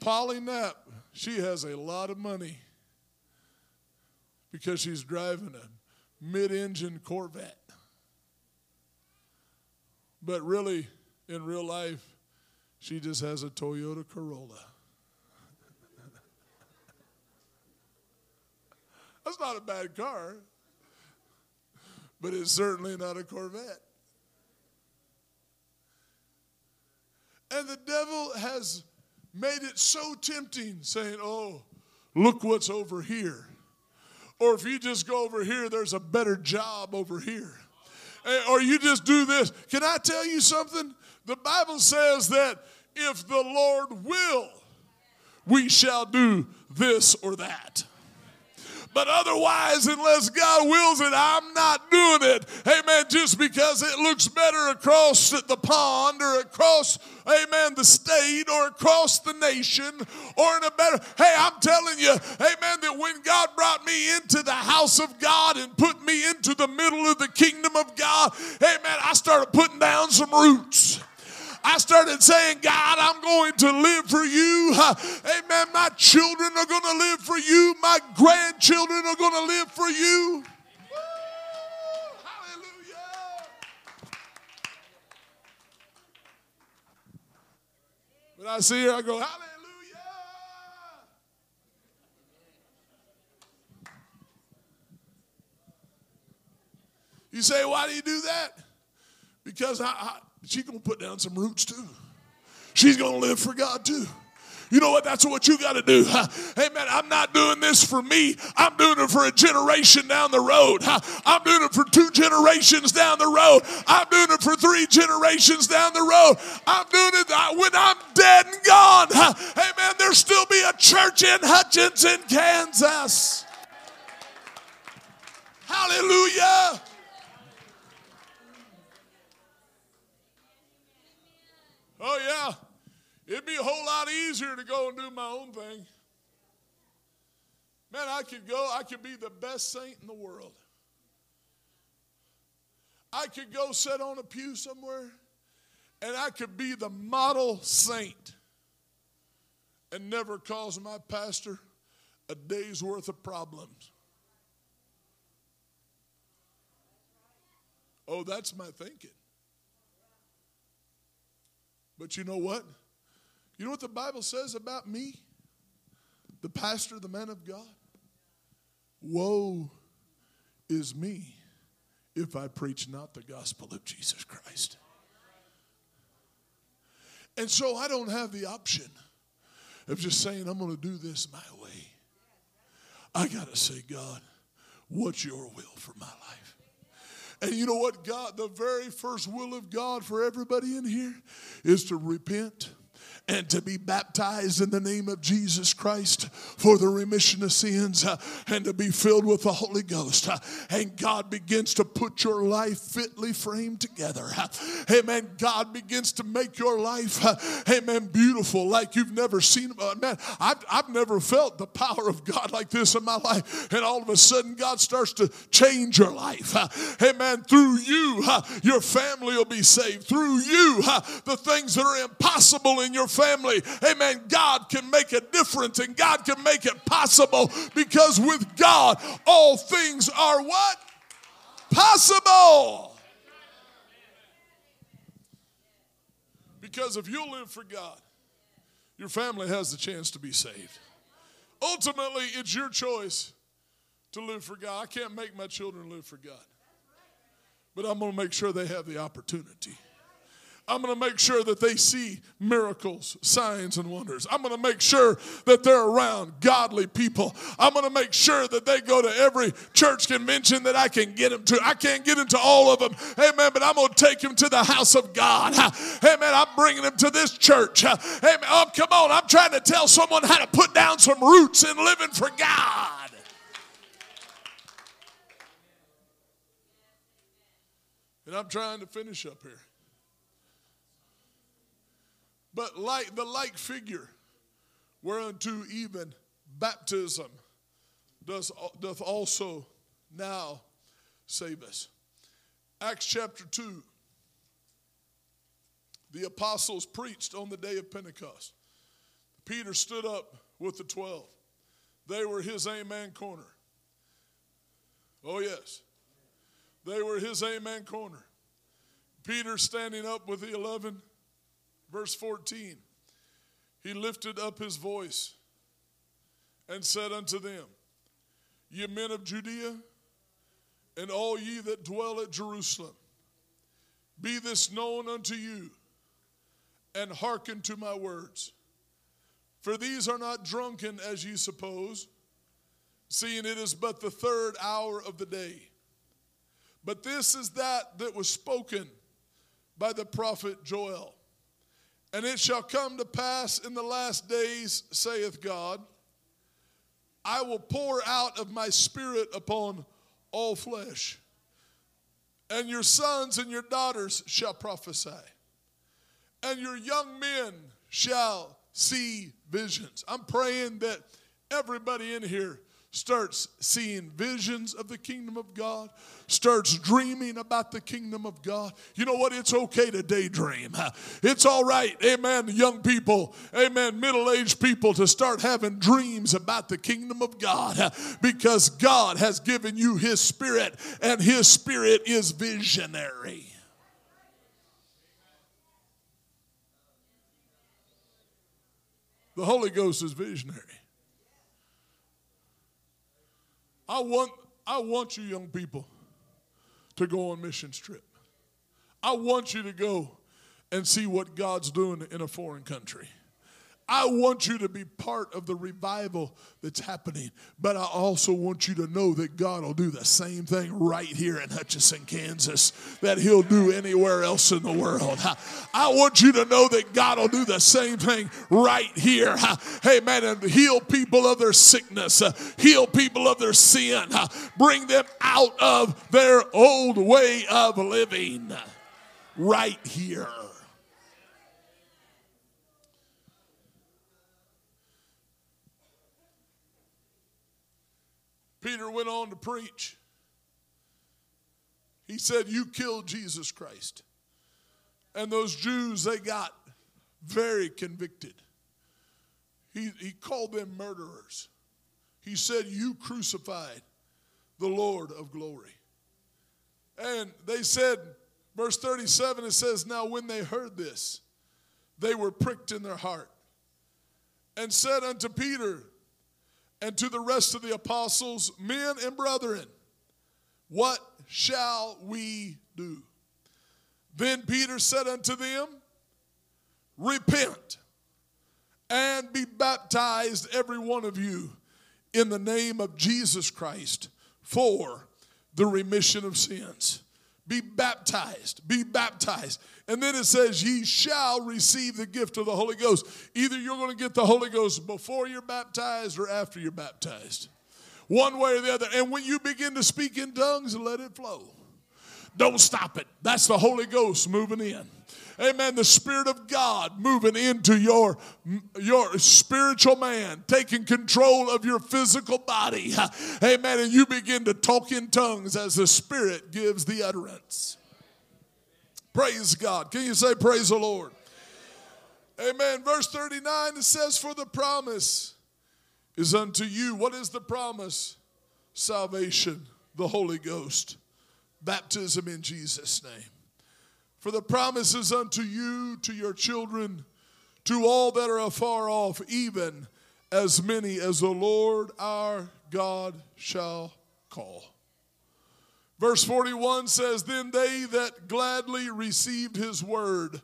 Polly Knapp, she has a lot of money because she's driving a mid engine Corvette. But really, in real life, she just has a Toyota Corolla. That's not a bad car, but it's certainly not a Corvette. And the devil has made it so tempting, saying, Oh, look what's over here. Or if you just go over here, there's a better job over here. Or you just do this. Can I tell you something? The Bible says that if the Lord will, we shall do this or that. But otherwise, unless God wills it, I'm not doing it. Amen. Just because it looks better across the pond or across, amen, the state or across the nation or in a better. Hey, I'm telling you, amen, that when God brought me into the house of God and put me into the middle of the kingdom of God, amen, I started putting down some roots. I started saying, God, I'm going to live for you. Amen. My children are going to live for you. My grandchildren are going to live for you. But I see her, I go, Hallelujah. You say, why do you do that? Because I, I, she's going to put down some roots too. She's going to live for God too. You know what? That's what you got to do. Hey, man, I'm not doing this for me. I'm doing it for a generation down the road. I'm doing it for two generations down the road. I'm doing it for three generations down the road. I'm doing it uh, when I'm dead and gone. Hey, man, there'll still be a church in Hutchinson, Kansas. Hallelujah. Oh, yeah. It'd be a whole lot easier to go and do my own thing. Man, I could go, I could be the best saint in the world. I could go sit on a pew somewhere and I could be the model saint and never cause my pastor a day's worth of problems. Oh, that's my thinking. But you know what? You know what the Bible says about me? The pastor, the man of God? Woe is me if I preach not the gospel of Jesus Christ. And so I don't have the option of just saying, I'm going to do this my way. I got to say, God, what's your will for my life? And you know what, God, the very first will of God for everybody in here is to repent and to be baptized in the name of Jesus Christ for the remission of sins uh, and to be filled with the Holy Ghost. Uh, and God begins to put your life fitly framed together. Uh, amen. God begins to make your life, amen, beautiful like you've never seen. Man, I've, I've never felt the power of God like this in my life. And all of a sudden, God starts to change your life. Amen. Through you, your family will be saved. Through you, the things that are impossible in your family, amen, God can make a difference and God can make it possible because with God, all things are what? Possible. Because if you live for God, your family has the chance to be saved. Ultimately, it's your choice to live for God. I can't make my children live for God, but I'm going to make sure they have the opportunity. I'm going to make sure that they see miracles, signs, and wonders. I'm going to make sure that they're around godly people. I'm going to make sure that they go to every church convention that I can get them to. I can't get into all of them, amen, but I'm going to take them to the house of God. Amen. I'm bringing them to this church. Amen. Oh, come on. I'm trying to tell someone how to put down some roots in living for God. And I'm trying to finish up here. But like the like figure, whereunto even baptism does, doth also now save us. Acts chapter 2. The apostles preached on the day of Pentecost. Peter stood up with the 12. They were his amen corner. Oh, yes. They were his amen corner. Peter standing up with the 11 Verse 14 He lifted up his voice and said unto them, Ye men of Judea, and all ye that dwell at Jerusalem, be this known unto you, and hearken to my words. For these are not drunken as ye suppose, seeing it is but the third hour of the day. But this is that that was spoken by the prophet Joel. And it shall come to pass in the last days, saith God, I will pour out of my spirit upon all flesh, and your sons and your daughters shall prophesy, and your young men shall see visions. I'm praying that everybody in here starts seeing visions of the kingdom of God, starts dreaming about the kingdom of God. You know what? It's okay to daydream. It's all right, amen, young people, amen, middle aged people to start having dreams about the kingdom of God because God has given you His Spirit and His Spirit is visionary. The Holy Ghost is visionary. I want, I want you young people to go on missions trip. I want you to go and see what God's doing in a foreign country. I want you to be part of the revival that's happening, but I also want you to know that God will do the same thing right here in Hutchinson, Kansas, that He'll do anywhere else in the world. I want you to know that God will do the same thing right here. Hey, man, and heal people of their sickness, heal people of their sin, bring them out of their old way of living. Right here. Peter went on to preach. He said, You killed Jesus Christ. And those Jews, they got very convicted. He, he called them murderers. He said, You crucified the Lord of glory. And they said, verse 37, it says, Now when they heard this, they were pricked in their heart and said unto Peter, and to the rest of the apostles, men and brethren, what shall we do? Then Peter said unto them, Repent and be baptized, every one of you, in the name of Jesus Christ for the remission of sins. Be baptized, be baptized. And then it says, Ye shall receive the gift of the Holy Ghost. Either you're going to get the Holy Ghost before you're baptized or after you're baptized. One way or the other. And when you begin to speak in tongues, let it flow. Don't stop it. That's the Holy Ghost moving in. Amen. The Spirit of God moving into your, your spiritual man, taking control of your physical body. Amen. And you begin to talk in tongues as the Spirit gives the utterance. Praise God. Can you say, Praise the Lord? Amen. Verse 39 it says, For the promise is unto you. What is the promise? Salvation, the Holy Ghost, baptism in Jesus' name. For the promise is unto you, to your children, to all that are afar off, even as many as the Lord our God shall call. Verse 41 says, Then they that gladly received his word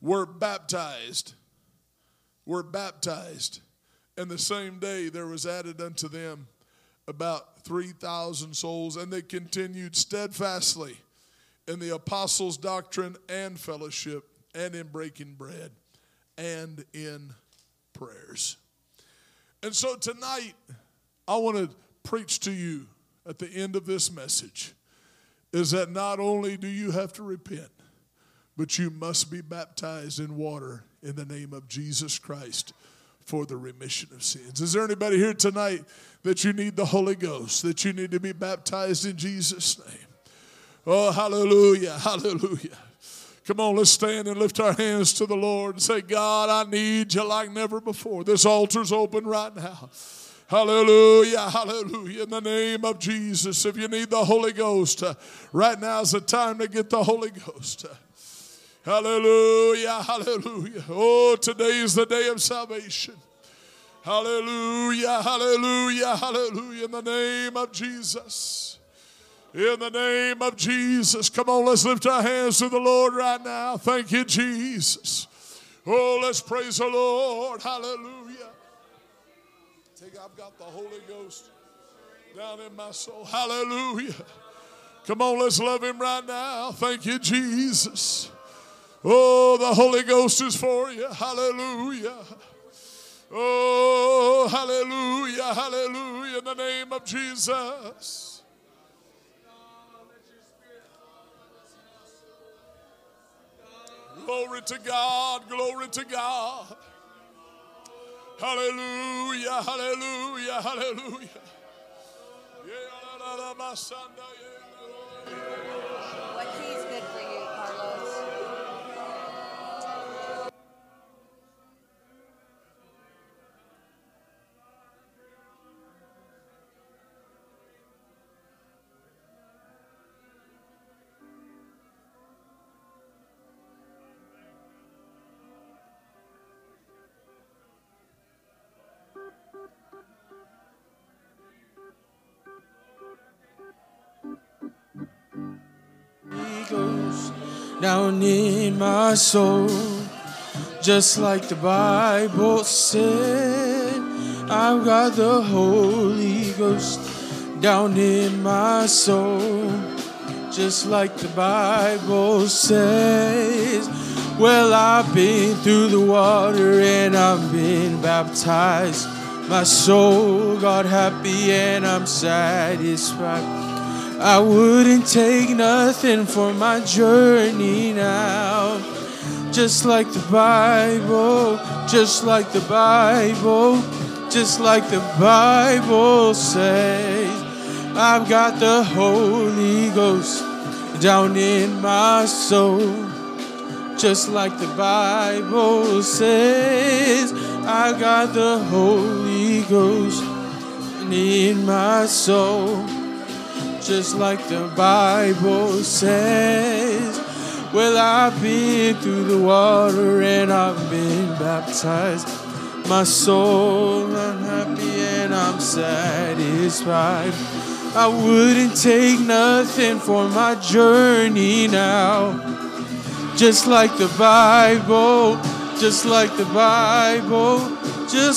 were baptized. Were baptized. And the same day there was added unto them about 3,000 souls, and they continued steadfastly in the apostles' doctrine and fellowship, and in breaking bread, and in prayers. And so tonight, I want to preach to you at the end of this message is that not only do you have to repent, but you must be baptized in water in the name of Jesus Christ for the remission of sins. Is there anybody here tonight that you need the Holy Ghost, that you need to be baptized in Jesus' name? Oh, hallelujah, hallelujah. Come on, let's stand and lift our hands to the Lord and say, God, I need you like never before. This altar's open right now. Hallelujah, hallelujah. In the name of Jesus, if you need the Holy Ghost, uh, right now is the time to get the Holy Ghost. Uh, hallelujah, hallelujah. Oh, today is the day of salvation. Hallelujah, hallelujah, hallelujah. In the name of Jesus. In the name of Jesus. Come on, let's lift our hands to the Lord right now. Thank you, Jesus. Oh, let's praise the Lord. Hallelujah. Take, I've got the Holy Ghost down in my soul. Hallelujah. Come on, let's love him right now. Thank you, Jesus. Oh, the Holy Ghost is for you. Hallelujah. Oh, hallelujah, hallelujah, in the name of Jesus. Glory to God, glory to God. Hallelujah, hallelujah, hallelujah. What down in my soul, just like the Bible said. I've got the Holy Ghost down in my soul, just like the Bible says. Well, I've been through the water and I've been baptized. My soul got happy and I'm satisfied. I wouldn't take nothing for my journey now. Just like the Bible, just like the Bible, just like the Bible says. I've got the Holy Ghost down in my soul. Just like the Bible says, I got the Holy Ghost in my soul just like the Bible says. Well, I've been through the water and I've been baptized. My soul, I'm happy and I'm satisfied. I wouldn't take nothing for my journey now. Just like the Bible, just like the Bible, just